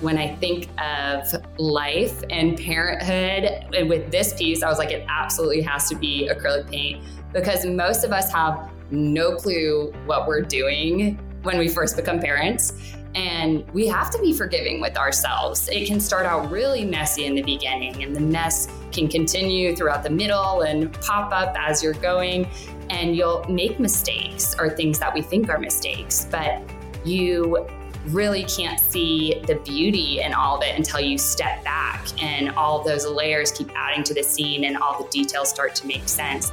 when I think of life and parenthood and with this piece, I was like, it absolutely has to be acrylic paint because most of us have no clue what we're doing when we first become parents. And we have to be forgiving with ourselves. It can start out really messy in the beginning, and the mess can continue throughout the middle and pop up as you're going. And you'll make mistakes or things that we think are mistakes, but you really can't see the beauty in all of it until you step back and all those layers keep adding to the scene and all the details start to make sense.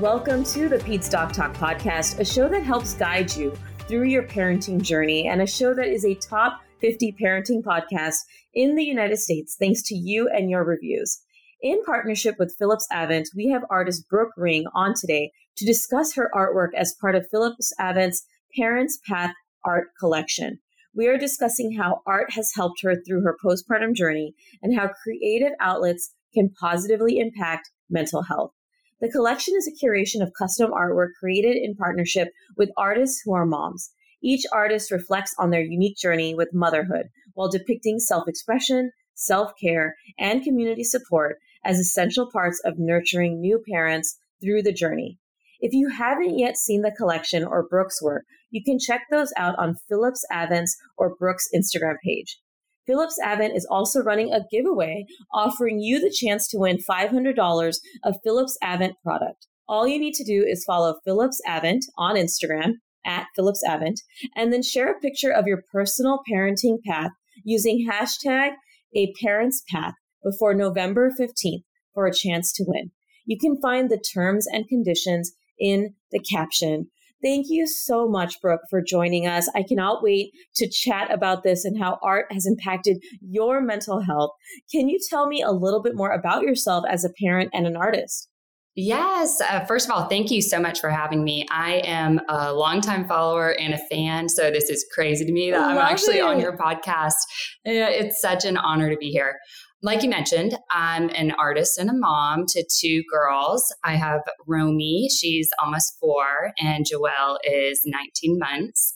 Welcome to the Peds Doc Talk podcast, a show that helps guide you through your parenting journey and a show that is a top 50 parenting podcast in the United States, thanks to you and your reviews. In partnership with Philips Avent, we have artist Brooke Ring on today to discuss her artwork as part of Philips Avent's Parents Path art collection we are discussing how art has helped her through her postpartum journey and how creative outlets can positively impact mental health. The collection is a curation of custom artwork created in partnership with artists who are moms. Each artist reflects on their unique journey with motherhood while depicting self expression, self care, and community support as essential parts of nurturing new parents through the journey. If you haven't yet seen the collection or Brooke's work, you can check those out on Philips Avent's or Brooke's Instagram page. Philips Avent is also running a giveaway offering you the chance to win $500 of Philips Avent product. All you need to do is follow Philips Avent on Instagram at Philips Avent and then share a picture of your personal parenting path using hashtag a parent's path before November 15th for a chance to win. You can find the terms and conditions in the caption. Thank you so much, Brooke, for joining us. I cannot wait to chat about this and how art has impacted your mental health. Can you tell me a little bit more about yourself as a parent and an artist? Yes. Uh, first of all, thank you so much for having me. I am a longtime follower and a fan. So this is crazy to me that I'm actually it. on your podcast. It's such an honor to be here like you mentioned, I'm an artist and a mom to two girls. I have Romy, she's almost four, and Joelle is 19 months.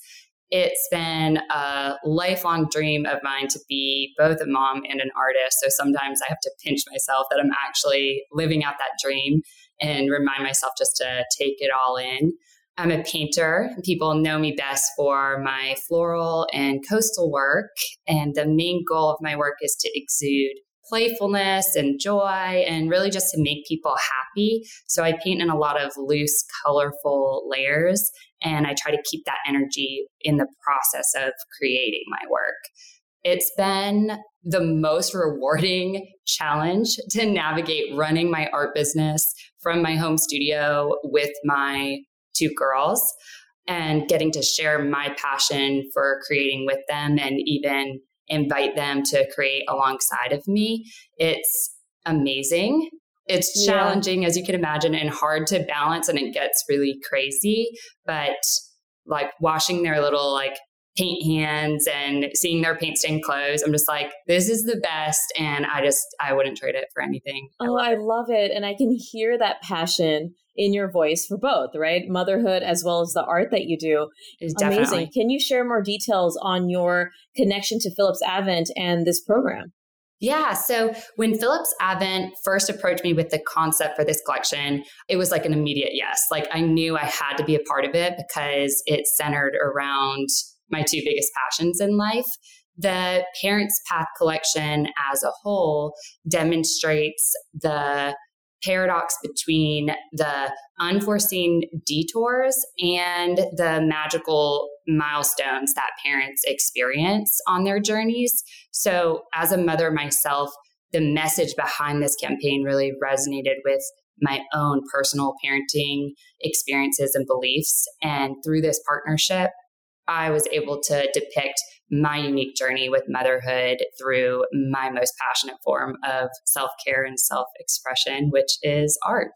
It's been a lifelong dream of mine to be both a mom and an artist. So sometimes I have to pinch myself that I'm actually living out that dream and remind myself just to take it all in. I'm a painter. People know me best for my floral and coastal work. And the main goal of my work is to exude playfulness and joy and really just to make people happy. So I paint in a lot of loose, colorful layers and I try to keep that energy in the process of creating my work. It's been the most rewarding challenge to navigate running my art business from my home studio with my two girls and getting to share my passion for creating with them and even invite them to create alongside of me. It's amazing. It's challenging, yeah. as you can imagine, and hard to balance, and it gets really crazy. But like washing their little like paint hands and seeing their paint stained clothes, I'm just like, this is the best. And I just, I wouldn't trade it for anything. Oh, I love it. And I can hear that passion in your voice for both, right? Motherhood as well as the art that you do. Is amazing. Can you share more details on your connection to Philips Avent and this program? Yeah. So when Philips Avent first approached me with the concept for this collection, it was like an immediate yes. Like I knew I had to be a part of it because it centered around my two biggest passions in life. The Parents Path collection as a whole demonstrates the paradox between the unforeseen detours and the magical milestones that parents experience on their journeys. So, as a mother myself, the message behind this campaign really resonated with my own personal parenting experiences and beliefs. And through this partnership, I was able to depict my unique journey with motherhood through my most passionate form of self care and self expression, which is art.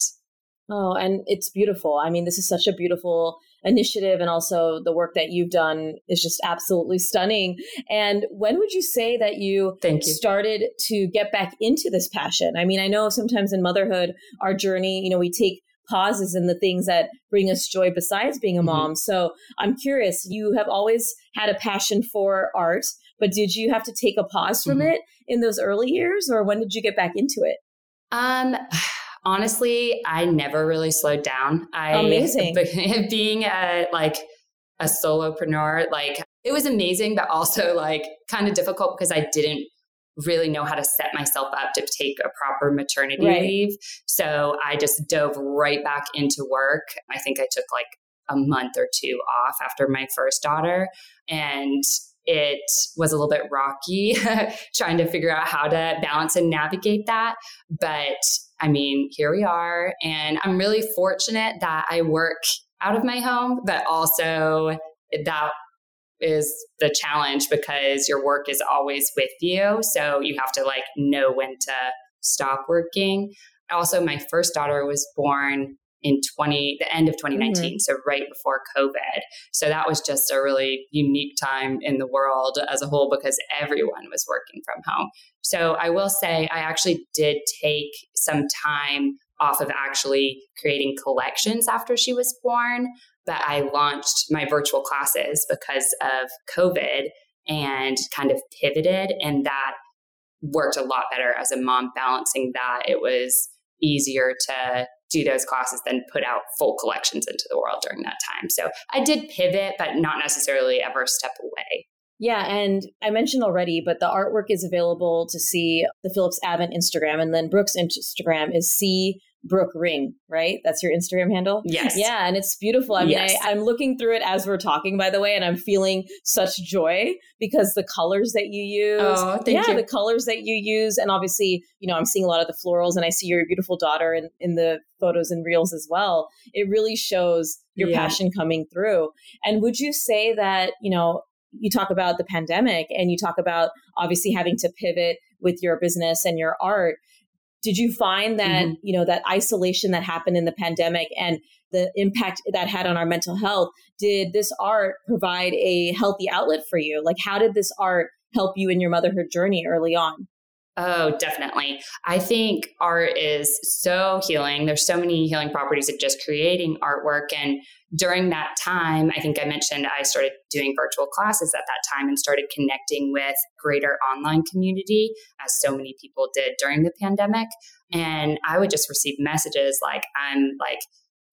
Oh, and it's beautiful. I mean, this is such a beautiful initiative, and also the work that you've done is just absolutely stunning. And when would you say that you, Thank you. started to get back into this passion? I mean, I know sometimes in motherhood, our journey, you know, we take pauses and the things that bring us joy besides being a mm-hmm. mom. So I'm curious, you have always had a passion for art, but did you have to take a pause from mm-hmm. it in those early years or when did you get back into it? Um honestly, I never really slowed down. I amazing being a like a solopreneur, like it was amazing, but also like kind of difficult because I didn't really know how to set myself up to take a proper maternity right. leave. So I just dove right back into work. I think I took like a month or two off after my first daughter. And it was a little bit rocky trying to figure out how to balance and navigate that. But I mean, here we are. And I'm really fortunate that I work out of my home, but also that is the challenge because your work is always with you. So you have to like know when to stop working. Also, my first daughter was born in 20 the end of 2019 mm-hmm. so right before covid so that was just a really unique time in the world as a whole because everyone was working from home so i will say i actually did take some time off of actually creating collections after she was born that I launched my virtual classes because of COVID and kind of pivoted. And that worked a lot better as a mom, balancing that. It was easier to do those classes than put out full collections into the world during that time. So I did pivot, but not necessarily ever step away. Yeah, and I mentioned already, but the artwork is available to see the Philips Avent Instagram, and then Brooke's Instagram is C Brooke Ring, right? That's your Instagram handle? Yes. Yeah, and it's beautiful. I mean, yes. I, I'm looking through it as we're talking, by the way, and I'm feeling such joy because the colors that you use. Oh, thank yeah, you. the colors that you use. And obviously, you know, I'm seeing a lot of the florals and I see your beautiful daughter in, in the photos and reels as well. It really shows your yeah. passion coming through. And would you say that, you know, you talk about the pandemic and you talk about obviously having to pivot with your business and your art did you find that mm-hmm. you know that isolation that happened in the pandemic and the impact that had on our mental health did this art provide a healthy outlet for you like how did this art help you in your motherhood journey early on Oh, definitely. I think art is so healing. There's so many healing properties of just creating artwork. And during that time, I think I mentioned I started doing virtual classes at that time and started connecting with greater online community, as so many people did during the pandemic. And I would just receive messages like, I'm like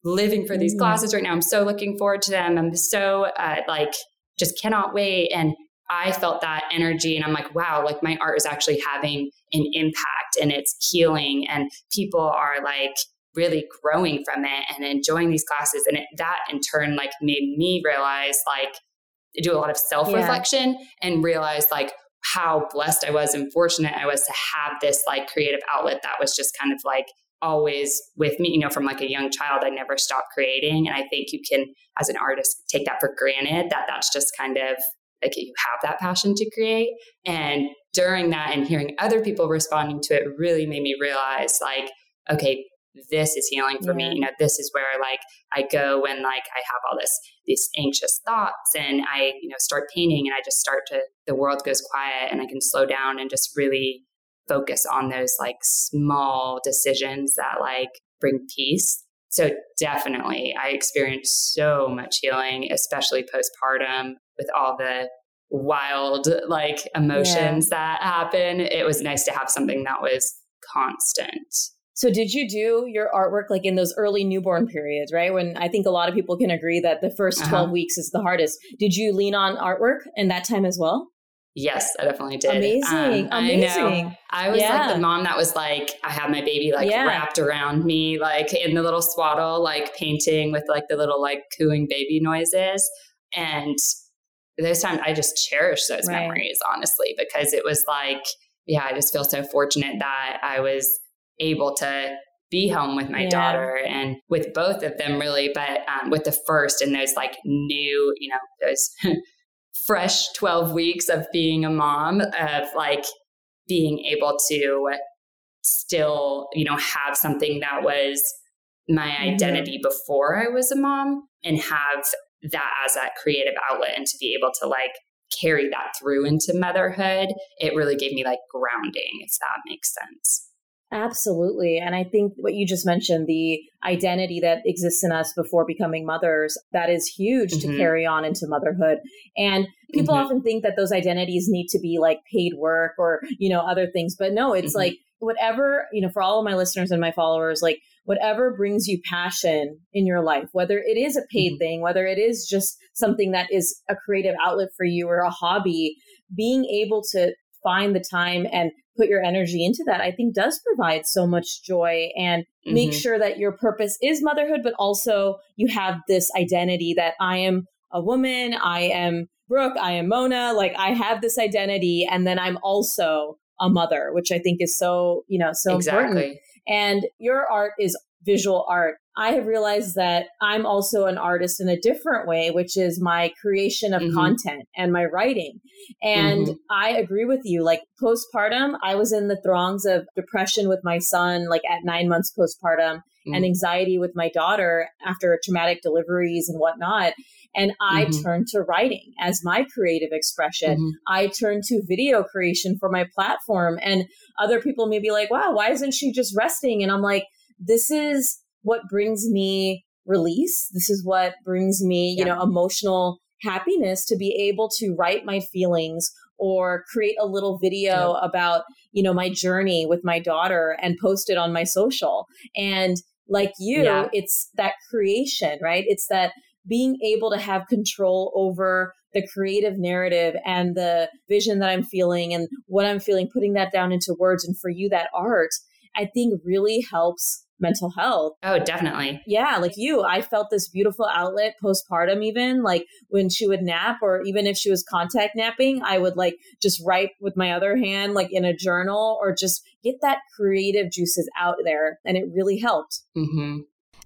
living for these mm-hmm. classes right now. I'm so looking forward to them. I'm so uh, like, just cannot wait. And I felt that energy and I'm like, wow, like my art is actually having an impact and it's healing and people are like really growing from it and enjoying these classes. And it, that in turn like made me realize like do a lot of self reflection yeah. and realize like how blessed I was and fortunate I was to have this like creative outlet that was just kind of like always with me, you know, from like a young child, I never stopped creating. And I think you can, as an artist, take that for granted that that's just kind of like you have that passion to create. And during that and hearing other people responding to it really made me realize like, okay, this is healing for yeah. me. You know, this is where like I go when like I have all this these anxious thoughts and I, you know, start painting and I just start to the world goes quiet and I can slow down and just really focus on those like small decisions that like bring peace. So definitely I experienced so much healing, especially postpartum with all the wild like emotions yeah. that happen. It was nice to have something that was constant. So did you do your artwork like in those early newborn periods, right? When I think a lot of people can agree that the 1st uh-huh. 12 weeks is the hardest. Did you lean on artwork in that time as well? Yes, I definitely did. Amazing. Um, Amazing. I, I was yeah. like the mom that was like, I had my baby like yeah. wrapped around me, like in the little swaddle, like painting with like the little like cooing baby noises. And those times I just cherish those right. memories, honestly, because it was like, yeah, I just feel so fortunate that I was able to be home with my yeah. daughter and with both of them really but um, with the first and those like new you know those fresh 12 weeks of being a mom of like being able to still you know have something that was my mm-hmm. identity mm-hmm. before i was a mom and have that as that creative outlet and to be able to like carry that through into motherhood it really gave me like grounding if that makes sense Absolutely. And I think what you just mentioned, the identity that exists in us before becoming mothers, that is huge mm-hmm. to carry on into motherhood. And people mm-hmm. often think that those identities need to be like paid work or, you know, other things. But no, it's mm-hmm. like whatever, you know, for all of my listeners and my followers, like whatever brings you passion in your life, whether it is a paid mm-hmm. thing, whether it is just something that is a creative outlet for you or a hobby, being able to find the time and put your energy into that, I think does provide so much joy and mm-hmm. make sure that your purpose is motherhood, but also you have this identity that I am a woman, I am Brooke, I am Mona, like I have this identity, and then I'm also a mother, which I think is so, you know, so exactly. important. And your art is visual art. I have realized that I'm also an artist in a different way, which is my creation of mm-hmm. content and my writing. And mm-hmm. I agree with you. Like postpartum, I was in the throngs of depression with my son, like at nine months postpartum, mm-hmm. and anxiety with my daughter after traumatic deliveries and whatnot. And I mm-hmm. turned to writing as my creative expression. Mm-hmm. I turned to video creation for my platform. And other people may be like, wow, why isn't she just resting? And I'm like, this is what brings me release. This is what brings me, you know, emotional happiness to be able to write my feelings or create a little video yeah. about, you know, my journey with my daughter and post it on my social. And like you, yeah. it's that creation, right? It's that being able to have control over the creative narrative and the vision that I'm feeling and what I'm feeling, putting that down into words. And for you, that art, I think really helps mental health. Oh, definitely. Yeah, like you, I felt this beautiful outlet postpartum, even like when she would nap, or even if she was contact napping, I would like just write with my other hand, like in a journal, or just get that creative juices out there. And it really helped. Mm-hmm.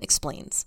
Explains.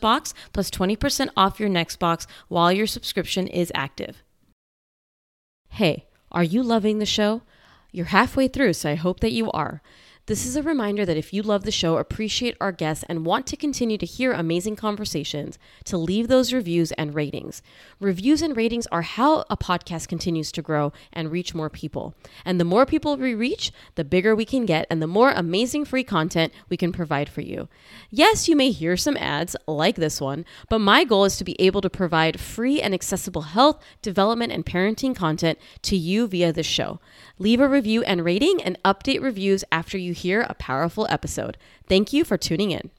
box plus 20% off your next box while your subscription is active. Hey, are you loving the show? You're halfway through, so I hope that you are. This is a reminder that if you love the show, appreciate our guests, and want to continue to hear amazing conversations, to leave those reviews and ratings. Reviews and ratings are how a podcast continues to grow and reach more people. And the more people we reach, the bigger we can get, and the more amazing free content we can provide for you. Yes, you may hear some ads like this one, but my goal is to be able to provide free and accessible health, development, and parenting content to you via the show. Leave a review and rating and update reviews after you hear a powerful episode. Thank you for tuning in.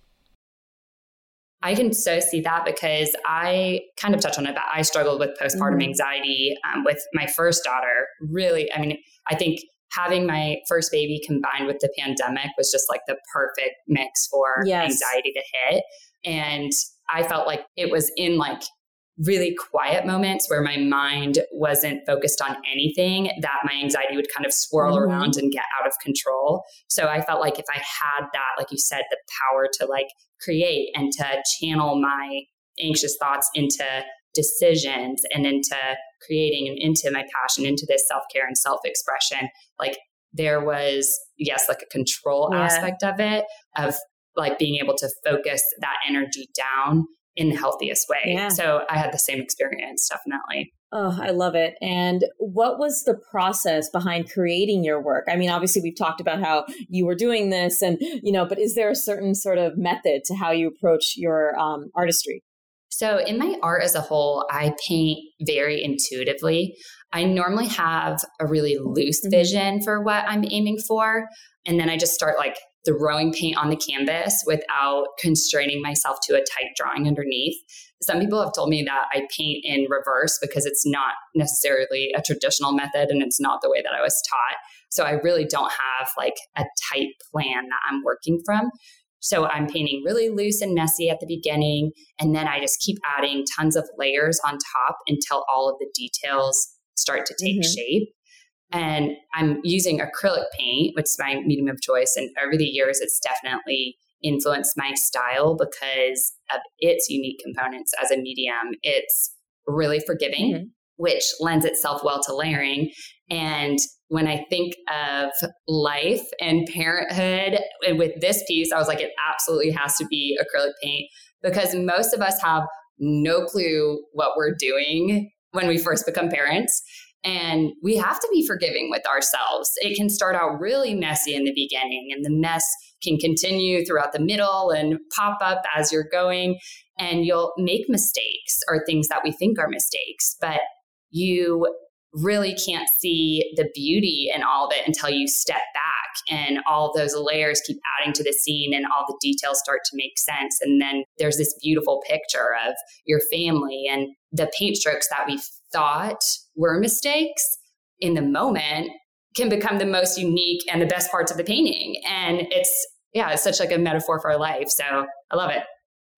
I can so see that because I kind of touch on it, but I struggled with postpartum mm-hmm. anxiety um, with my first daughter. Really, I mean, I think having my first baby combined with the pandemic was just like the perfect mix for yes. anxiety to hit. And I felt like it was in like really quiet moments where my mind wasn't focused on anything that my anxiety would kind of swirl mm-hmm. around and get out of control so i felt like if i had that like you said the power to like create and to channel my anxious thoughts into decisions and into creating and into my passion into this self-care and self-expression like there was yes like a control yeah. aspect of it of like being able to focus that energy down in the healthiest way. Yeah. So I had the same experience, definitely. Oh, I love it. And what was the process behind creating your work? I mean, obviously we've talked about how you were doing this and, you know, but is there a certain sort of method to how you approach your um, artistry? So, in my art as a whole, I paint very intuitively. I normally have a really loose mm-hmm. vision for what I'm aiming for. And then I just start like throwing paint on the canvas without constraining myself to a tight drawing underneath. Some people have told me that I paint in reverse because it's not necessarily a traditional method and it's not the way that I was taught. So I really don't have like a tight plan that I'm working from. So I'm painting really loose and messy at the beginning. And then I just keep adding tons of layers on top until all of the details start to take mm-hmm. shape. And I'm using acrylic paint, which is my medium of choice. And over the years, it's definitely influenced my style because of its unique components as a medium. It's really forgiving, mm-hmm. which lends itself well to layering. And when I think of life and parenthood and with this piece, I was like, it absolutely has to be acrylic paint because most of us have no clue what we're doing when we first become parents. And we have to be forgiving with ourselves. It can start out really messy in the beginning, and the mess can continue throughout the middle and pop up as you're going. And you'll make mistakes or things that we think are mistakes, but you really can't see the beauty in all of it until you step back and all those layers keep adding to the scene and all the details start to make sense. And then there's this beautiful picture of your family and the paint strokes that we thought were mistakes in the moment can become the most unique and the best parts of the painting. And it's, yeah, it's such like a metaphor for life. So I love it.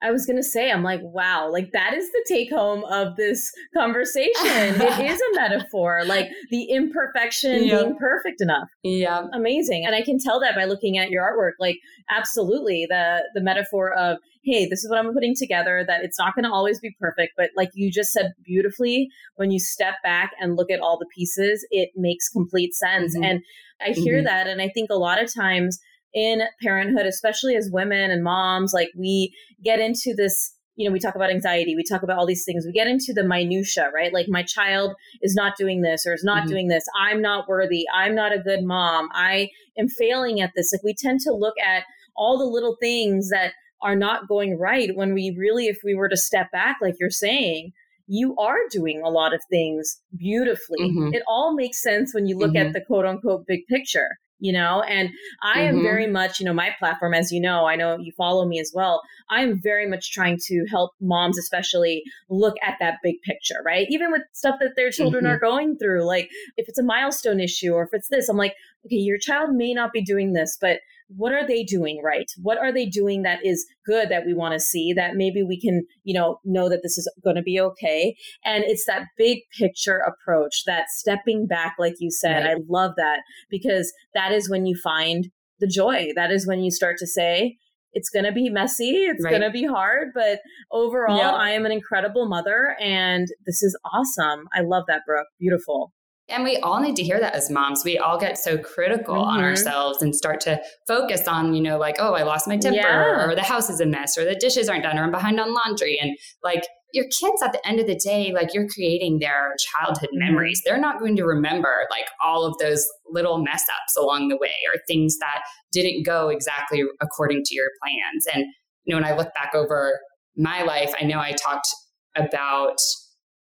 I was going to say, I'm like, wow, like that is the take home of this conversation. it is a metaphor, like the imperfection being perfect enough. Yeah. Amazing. And I can tell that by looking at your artwork, like absolutely the, the metaphor of, hey, this is what I'm putting together, that it's not going to always be perfect. But like you just said beautifully, when you step back and look at all the pieces, it makes complete sense. Mm-hmm. And I hear mm-hmm. that. And I think a lot of times, in parenthood, especially as women and moms, like we get into this you know, we talk about anxiety, we talk about all these things. We get into the minutia, right? Like my child is not doing this or is not mm-hmm. doing this. I'm not worthy. I'm not a good mom. I am failing at this. Like we tend to look at all the little things that are not going right when we really if we were to step back like you're saying, you are doing a lot of things beautifully. Mm-hmm. It all makes sense when you look mm-hmm. at the quote unquote big picture you know and i mm-hmm. am very much you know my platform as you know i know you follow me as well i'm very much trying to help moms especially look at that big picture right even with stuff that their children mm-hmm. are going through like if it's a milestone issue or if it's this i'm like okay your child may not be doing this but what are they doing right? What are they doing that is good that we want to see that maybe we can, you know, know that this is going to be okay. And it's that big picture approach, that stepping back, like you said. Right. I love that because that is when you find the joy. That is when you start to say, it's going to be messy. It's right. going to be hard, but overall, I am an incredible mother and this is awesome. I love that, Brooke. Beautiful. And we all need to hear that as moms. We all get so critical mm-hmm. on ourselves and start to focus on, you know, like, oh, I lost my temper, yeah. or the house is a mess, or the dishes aren't done, or I'm behind on laundry. And like your kids at the end of the day, like you're creating their childhood mm-hmm. memories. They're not going to remember like all of those little mess ups along the way or things that didn't go exactly according to your plans. And, you know, when I look back over my life, I know I talked about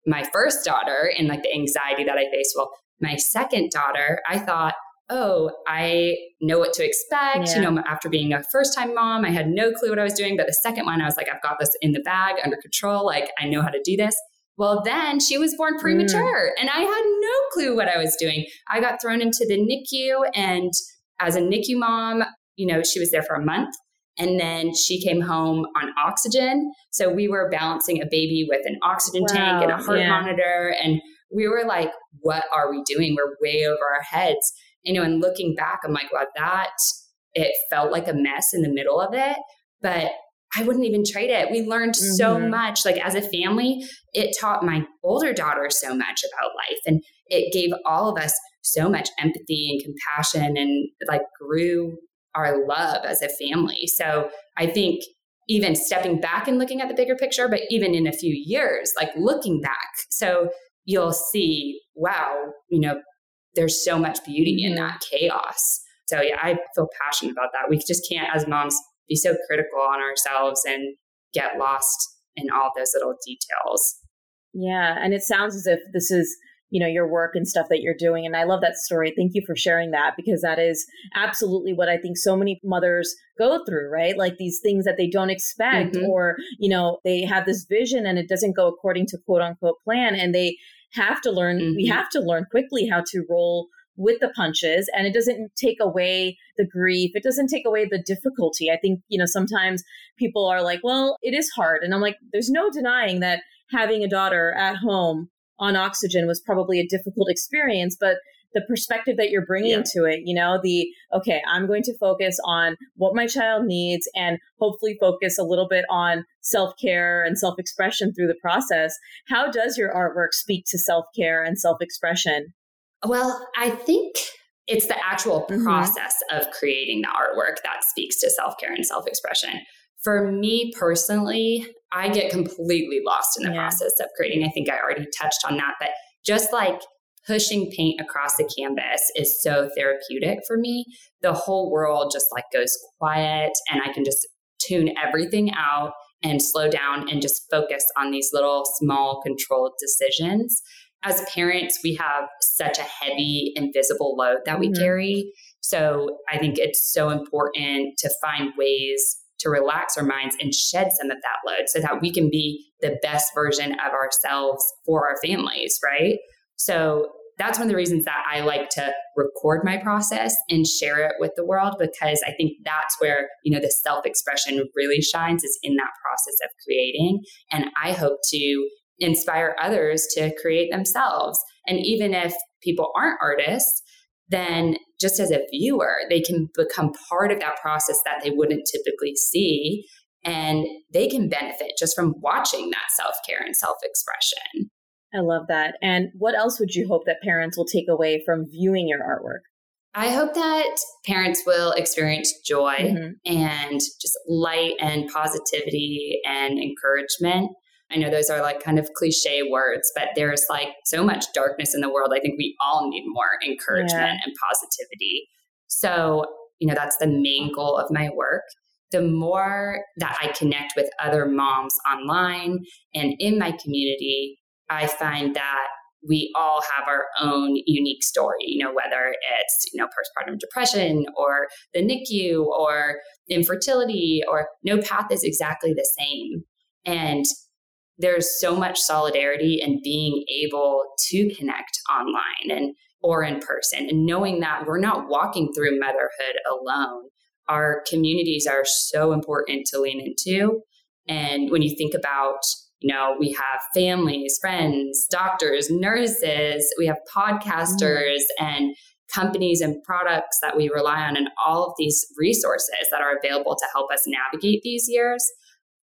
my first daughter and like the anxiety that I faced. Well, my second daughter, I thought, oh, I know what to expect. Yeah. You know, after being a first time mom, I had no clue what I was doing. But the second one, I was like, I've got this in the bag, under control. Like, I know how to do this. Well, then she was born premature mm. and I had no clue what I was doing. I got thrown into the NICU and as a NICU mom, you know, she was there for a month and then she came home on oxygen. So we were balancing a baby with an oxygen wow, tank and a heart yeah. monitor. And we were like, what are we doing? We're way over our heads. You know, and looking back, I'm like, wow, that it felt like a mess in the middle of it. But I wouldn't even trade it. We learned mm-hmm. so much. Like as a family, it taught my older daughter so much about life. And it gave all of us so much empathy and compassion and like grew our love as a family. So I think even stepping back and looking at the bigger picture, but even in a few years, like looking back. So you'll see, wow, you know, there's so much beauty in mm-hmm. that chaos. So yeah, I feel passionate about that. We just can't, as moms, be so critical on ourselves and get lost in all those little details. Yeah. And it sounds as if this is you know your work and stuff that you're doing and i love that story thank you for sharing that because that is absolutely what i think so many mothers go through right like these things that they don't expect mm-hmm. or you know they have this vision and it doesn't go according to quote unquote plan and they have to learn mm-hmm. we have to learn quickly how to roll with the punches and it doesn't take away the grief it doesn't take away the difficulty i think you know sometimes people are like well it is hard and i'm like there's no denying that having a daughter at home on oxygen was probably a difficult experience, but the perspective that you're bringing yeah. to it, you know, the, okay, I'm going to focus on what my child needs and hopefully focus a little bit on self care and self expression through the process. How does your artwork speak to self care and self expression? Well, I think it's the actual mm-hmm. process of creating the artwork that speaks to self care and self expression. For me personally, I get completely lost in the yeah. process of creating. I think I already touched on that, but just like pushing paint across the canvas is so therapeutic for me. The whole world just like goes quiet and I can just tune everything out and slow down and just focus on these little small controlled decisions. As parents, we have such a heavy invisible load that we mm-hmm. carry. So I think it's so important to find ways to relax our minds and shed some of that load so that we can be the best version of ourselves for our families, right? So that's one of the reasons that I like to record my process and share it with the world because I think that's where, you know, the self-expression really shines is in that process of creating. And I hope to inspire others to create themselves. And even if people aren't artists, then just as a viewer, they can become part of that process that they wouldn't typically see. And they can benefit just from watching that self care and self expression. I love that. And what else would you hope that parents will take away from viewing your artwork? I hope that parents will experience joy mm-hmm. and just light and positivity and encouragement I know those are like kind of cliche words, but there's like so much darkness in the world. I think we all need more encouragement yeah. and positivity. So, you know, that's the main goal of my work. The more that I connect with other moms online and in my community, I find that we all have our own unique story, you know, whether it's, you know, postpartum depression or the NICU or infertility or no path is exactly the same. And there's so much solidarity in being able to connect online and or in person and knowing that we're not walking through motherhood alone. Our communities are so important to lean into. And when you think about you know, we have families, friends, doctors, nurses, we have podcasters mm. and companies and products that we rely on, and all of these resources that are available to help us navigate these years.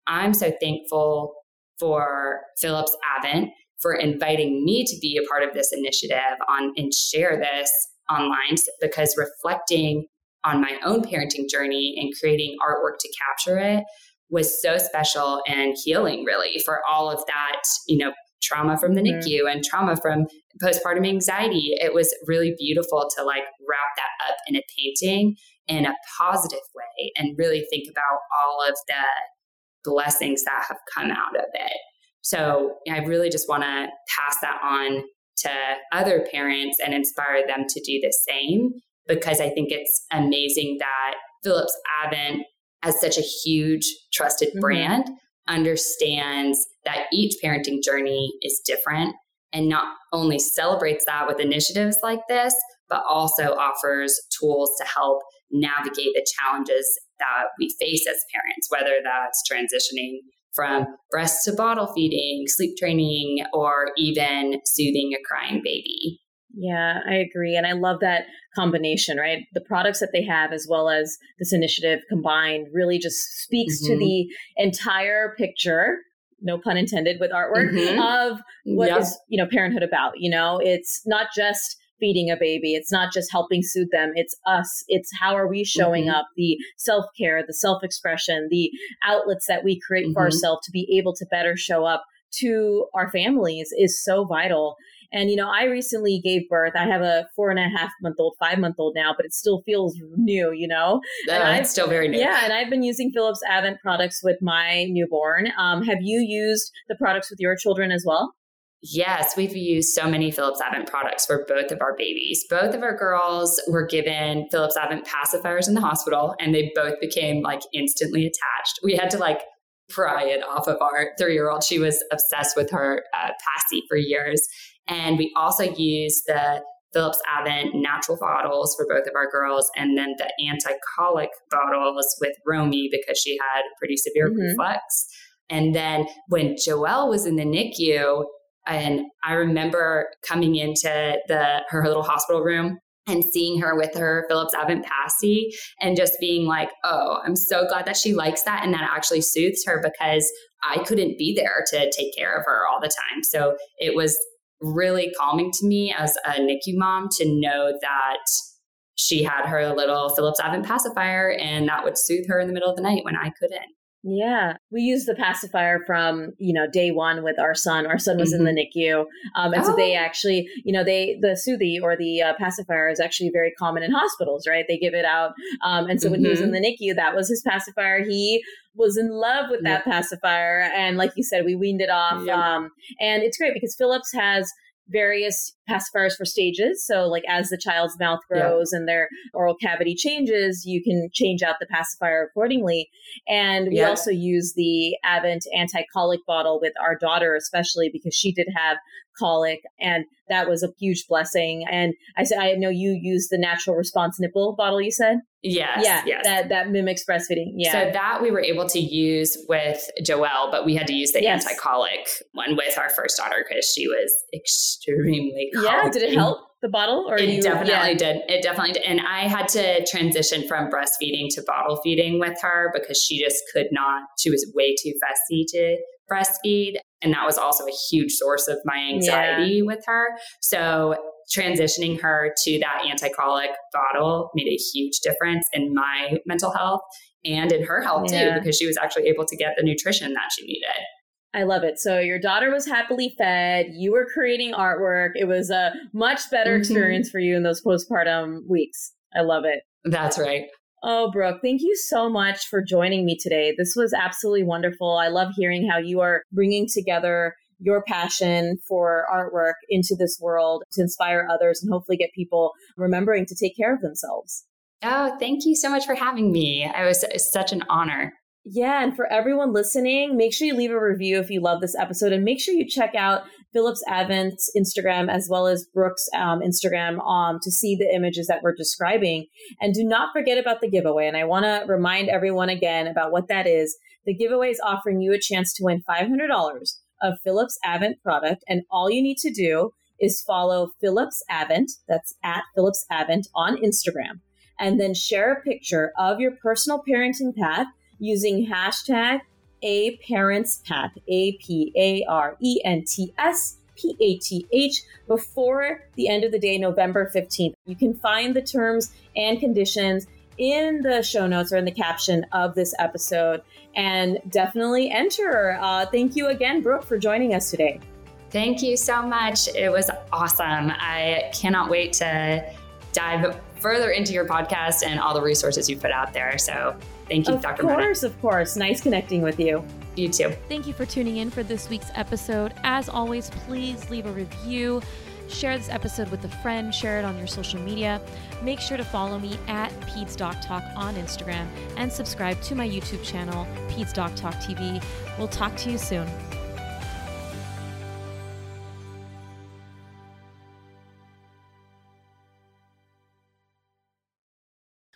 I'm so thankful for Philips Avent for inviting me to be a part of this initiative on and share this online because reflecting on my own parenting journey and creating artwork to capture it was so special and healing really for all of that, you know, trauma from the mm-hmm. NICU and trauma from postpartum anxiety. It was really beautiful to like wrap that up in a painting in a positive way and really think about all of the blessings that have come out of it. So I really just want to pass that on to other parents and inspire them to do the same because I think it's amazing that Philips Avent as such a huge trusted mm-hmm. brand understands that each parenting journey is different and not only celebrates that with initiatives like this, but also offers tools to help navigate the challenges that we face as parents, whether that's transitioning from breast to bottle feeding, sleep training, or even soothing a crying baby. Yeah, I agree. And I love that combination, right? The products that they have, as well as this initiative combined, really just speaks mm-hmm. to the entire picture. No pun intended with artwork mm-hmm. of what yep. is, you know, parenthood about. You know, it's not just feeding a baby. It's not just helping soothe them. It's us. It's how are we showing mm-hmm. up? The self care, the self expression, the outlets that we create for mm-hmm. ourselves to be able to better show up to our families is so vital. And, you know, I recently gave birth. I have a four and a half month old, five month old now, but it still feels new, you know? and it's still very new. Yeah. And I've been using Philips Avent products with my newborn. Um, have you used the products with your children as well? Yes, we've used so many Philips Avent products for both of our babies. Both of our girls were given Philips Avent pacifiers in the hospital and they both became like instantly attached. We had to like pry it off of our three year old. She was obsessed with her uh, passy for years. And we also used the Philips Avent natural bottles for both of our girls, and then the anti colic bottles with Romy because she had pretty severe mm-hmm. reflux. And then when Joelle was in the NICU, and I remember coming into the her little hospital room and seeing her with her Philips Avent Passy and just being like, oh, I'm so glad that she likes that and that actually soothes her because I couldn't be there to take care of her all the time. So it was really calming to me as a NICU mom to know that she had her little Philips Avent pacifier and that would soothe her in the middle of the night when I couldn't. Yeah, we used the pacifier from you know day one with our son. Our son was mm-hmm. in the mm-hmm. NICU, um, and oh. so they oh. actually, you know, they the Soothie or the uh, pacifier is actually very common in hospitals, right? They give it out, um, and so mm-hmm. when he was in mm-hmm. the NICU, that was his pacifier. He was in love with that yep. pacifier, and like you said, we weaned it off. Yep. Um, and it's great because Philips has various pacifiers for stages. So, like as the child's mouth grows yeah. and their oral cavity changes, you can change out the pacifier accordingly. And we yeah. also use the Avent anti colic bottle with our daughter, especially because she did have colic, and that was a huge blessing. And I said, I know you use the natural response nipple bottle. You said. Yes. Yeah. Yes. That that mimics breastfeeding. Yeah. So that we were able to use with Joelle, but we had to use the yes. anti-colic one with our first daughter because she was extremely colic. yeah. Did it help the bottle? Or it you, definitely yeah. did. It definitely did. And I had to transition from breastfeeding to bottle feeding with her because she just could not. She was way too fussy to breastfeed, and that was also a huge source of my anxiety yeah. with her. So transitioning her to that anti-colic bottle made a huge difference in my mental health and in her health yeah. too because she was actually able to get the nutrition that she needed I love it. So your daughter was happily fed. You were creating artwork. It was a much better mm-hmm. experience for you in those postpartum weeks. I love it. That's right. Oh, Brooke, thank you so much for joining me today. This was absolutely wonderful. I love hearing how you are bringing together your passion for artwork into this world to inspire others and hopefully get people remembering to take care of themselves. Oh, thank you so much for having me. It was such an honor. Yeah, and for everyone listening, make sure you leave a review if you love this episode and make sure you check out Philips Avent's Instagram as well as Brooke's um, Instagram um, to see the images that we're describing. And do not forget about the giveaway. And I want to remind everyone again about what that is. The giveaway is offering you a chance to win $500 of Philips Avent product. And all you need to do is follow Philips Avent, that's at Philips Avent on Instagram, and then share a picture of your personal parenting path using hashtag a Parents Path, A P A R E N T S P A T H, before the end of the day, November 15th. You can find the terms and conditions in the show notes or in the caption of this episode and definitely enter. Uh, thank you again, Brooke, for joining us today. Thank you so much. It was awesome. I cannot wait to dive further into your podcast and all the resources you put out there. So thank you, of Dr. Of course, of course. Nice connecting with you. You too. Thank you for tuning in for this week's episode. As always, please leave a review. Share this episode with a friend, share it on your social media. Make sure to follow me at Peds Doc Talk on Instagram and subscribe to my YouTube channel, Peds Doc Talk TV. We'll talk to you soon.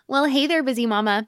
Well, hey there, busy mama.